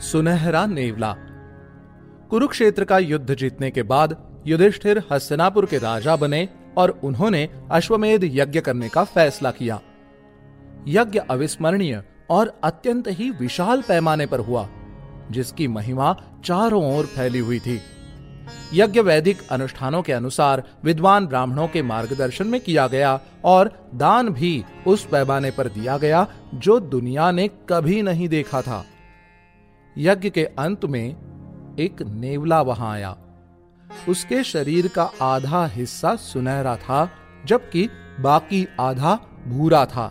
सुनहरा नेवला। कुरुक्षेत्र का युद्ध जीतने के बाद युधिष्ठिर हस्तिनापुर के राजा बने और उन्होंने अश्वमेध यज्ञ करने का फैसला किया। यज्ञ अविस्मरणीय और अत्यंत ही विशाल पैमाने पर हुआ, जिसकी महिमा चारों ओर फैली हुई थी। यज्ञ वैदिक अनुष्ठानों के अनुसार विद्वान ब्राह्मणों के मार्गदर्शन में किया गया और दान भी उस पैमाने पर दिया गया जो दुनिया ने कभी नहीं देखा था। यज्ञ के अंत में एक नेवला वहाँ आया। उसके शरीर का आधा हिस्सा सुनहरा था, जबकि बाकी आधा भूरा था।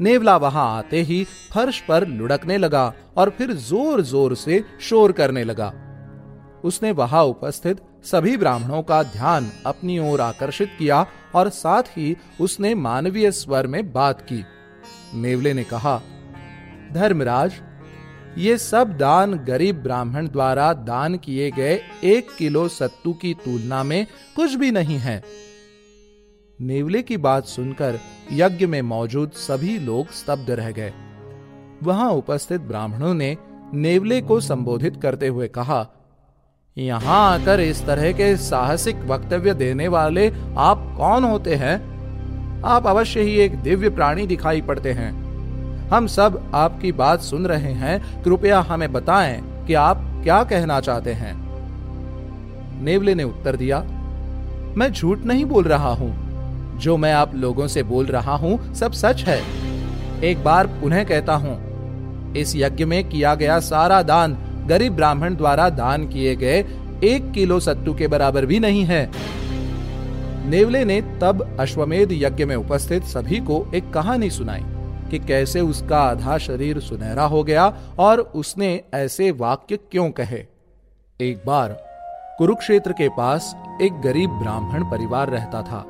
नेवला वहाँ आते ही फर्श पर लुढ़कने लगा और फिर ज़ोर ज़ोर से शोर करने लगा। उसने वहाँ उपस्थित सभी ब्राह्मणों का ध्यान अपनी ओर आकर्षित किया और साथ ही उसने मानवीय स्वर में बात की। नेवले ने कहा, धर्मराज ये सब दान गरीब ब्राह्मण द्वारा दान किए गए एक किलो सत्तू की तुलना में कुछ भी नहीं है। नेवले की बात सुनकर यज्ञ में मौजूद सभी लोग स्तब्ध रह गए। वहाँ उपस्थित ब्राह्मणों ने नेवले को संबोधित करते हुए कहा, यहाँ आकर इस तरह के साहसिक वक्तव्य देने वाले आप कौन होते हैं? आप अवश्य ही एक दिव्य प्राणी दिखाई पड़ते हैं। हम सब आपकी बात सुन रहे हैं। कृपया हमें बताएँ कि आप क्या कहना चाहते हैं। नेवले ने उत्तर दिया, मैं झूठ नहीं बोल रहा हूँ। जो मैं आप लोगों से बोल रहा हूँ, सब सच है। एक बार पुनः कहता हूँ, इस यज्ञ में किया गया सारा दान गरीब ब्राह्मण द्वारा दान किए गए एक किलो सत्तू के बराबर भी नहीं है। नेवले ने तब अश्वमेध यज्ञ में उपस्थित सभी को एक कहानी सुनाई। कि कैसे उसका आधा शरीर सुनहरा हो गया और उसने ऐसे वाक्य क्यों कहे। एक बार कुरुक्षेत्र के पास एक गरीब ब्राह्मण परिवार रहता था,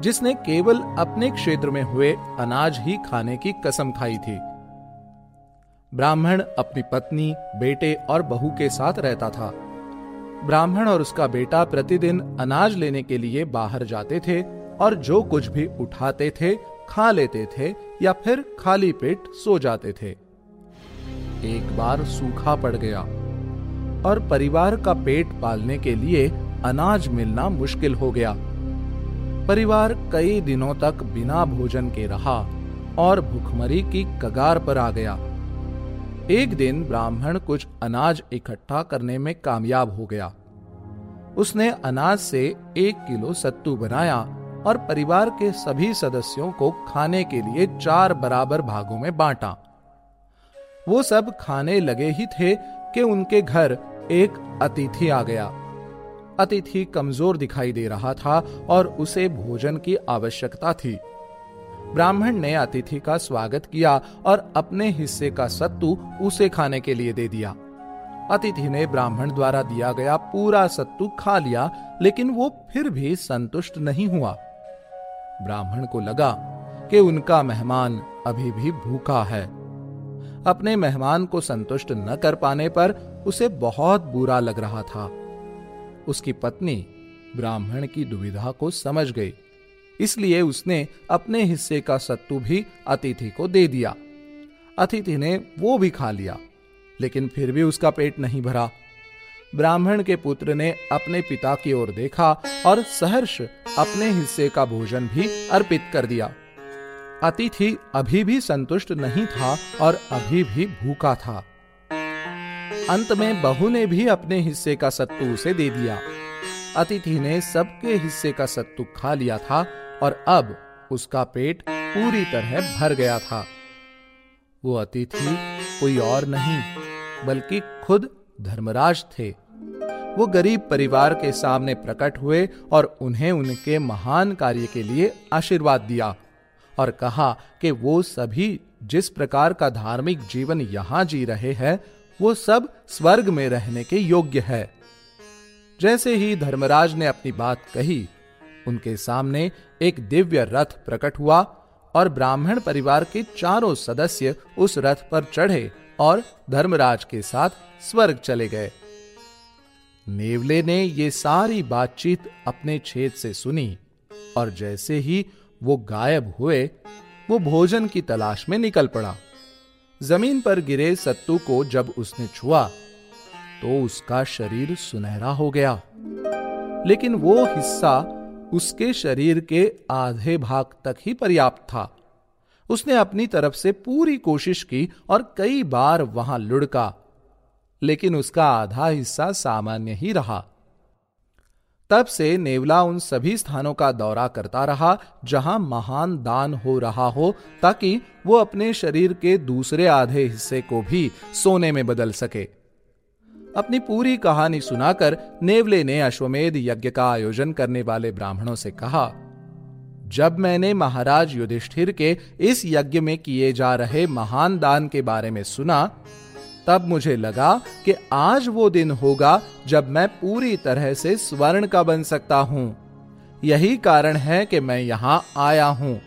जिसने केवल अपने क्षेत्र में हुए अनाज ही खाने की कसम खाई थी। ब्राह्मण अपनी पत्नी, बेटे और बहू के साथ रहता था। ब्राह्मण और उसका बेटा प्रतिदिन अनाज लेने के लिए बाहर जाते थे और जो कुछ भी उठाते थे, खा लेते थे या फिर खाली पेट सो जाते थे। एक बार सूखा पड़ गया और परिवार का पेट पालने के लिए अनाज मिलना मुश्किल हो गया। परिवार कई दिनों तक बिना भोजन के रहा और भुखमरी की कगार पर आ गया। एक दिन ब्राह्मण कुछ अनाज इकट्ठा करने में कामयाब हो गया। उसने अनाज से एक किलो सत्तू बनाया और परिवार के सभी सदस्यों को खाने के लिए चार बराबर भागों में बांटा। वो सब खाने लगे ही थे कि उनके घर एक अतिथि आ गया। अतिथि कमज़ोर दिखाई दे रहा था और उसे भोजन की आवश्यकता थी। ब्राह्मण ने अतिथि का स्वागत किया और अपने हिस्से का सत्तू उसे खाने के लिए दे दिया। अतिथि ने ब्राह्मण द्वारा दिया गया पूरा सत्तू खा लिया, लेकिन वो फिर भी संतुष्ट नहीं हुआ। ब्राह्मण को लगा कि उनका मेहमान अभी भी भूखा है। अपने मेहमान को संतुष्ट न कर पाने पर उसे बहुत बुरा लग रहा था। उसकी पत्नी ब्राह्मण की दुविधा को समझ गई। इसलिए उसने अपने हिस्से का सत्तू भी अतिथि को दे दिया। अतिथि ने वो भी खा लिया, लेकिन फिर भी उसका पेट नहीं भरा। ब्राह्मण के पुत्र ने अपने पिता की ओर देखा और सहर्ष अपने हिस्से का भोजन भी अर्पित कर दिया। अतिथि अभी भी संतुष्ट नहीं था और अभी भी भूखा था। अंत में बहू ने भी अपने हिस्से का सत्तू उसे दे दिया। अतिथि ने सबके हिस्से का सत्तू खा लिया था और अब उसका पेट पूरी तरह भर गया था। वो अतिथि कोई और नहीं, बल्कि खुद धर्मराज थे। वो गरीब परिवार के सामने प्रकट हुए और उन्हें उनके महान कार्य के लिए आशीर्वाद दिया और कहा कि वो सभी जिस प्रकार का धार्मिक जीवन यहाँ जी रहे हैं, वो सब स्वर्ग में रहने के योग्य है। जैसे ही धर्मराज ने अपनी बात कही, उनके सामने एक दिव्य रथ प्रकट हुआ और ब्राह्मण परिवार के चारों सदस्य उस रथ पर चढ़े और धर्मराज के साथ स्वर्ग चले गए। नेवले ने ये सारी बातचीत अपने छेद से सुनी, और जैसे ही वो गायब हुए, वो भोजन की तलाश में निकल पड़ा। ज़मीन पर गिरे सत्तू को जब उसने छुआ तो उसका शरीर सुनहरा हो गया। लेकिन वो हिस्सा उसके शरीर के आधे भाग तक ही पर्याप्त था। उसने अपनी तरफ़ से पूरी कोशिश की और कई बार वहाँ लुढ़का। लेकिन उसका आधा हिस्सा सामान्य ही रहा। तब से नेवला उन सभी स्थानों का दौरा करता रहा, जहाँ महान दान हो रहा हो, ताकि वो अपने शरीर के दूसरे आधे हिस्से को भी सोने में बदल सके। अपनी पूरी कहानी सुनाकर नेवले ने अश्वमेध यज्ञ का आयोजन करने वाले ब्राह्मणों से कहा, जब मैंने महाराज युधिष्ठिर के इस यज्ञ में किए जा रहे महान दान के बारे में सुना तब मुझे लगा कि आज वो दिन होगा जब मैं पूरी तरह से स्वर्ण का बन सकता हूँ। यही कारण है कि मैं यहाँ आया हूँ।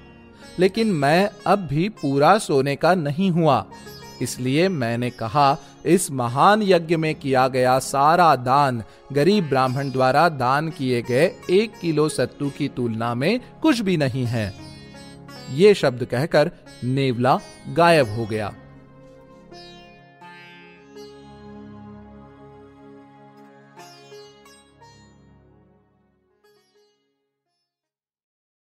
लेकिन मैं अब भी पूरा सोने का नहीं हुआ। इसलिए मैंने कहा, इस महान यज्ञ में किया गया सारा दान, गरीब ब्राह्मण द्वारा दान किए गए एक किलो सत्तू की तुलना में कुछ भी नहीं है। ये शब्द कहकर नेवला गायब हो गया।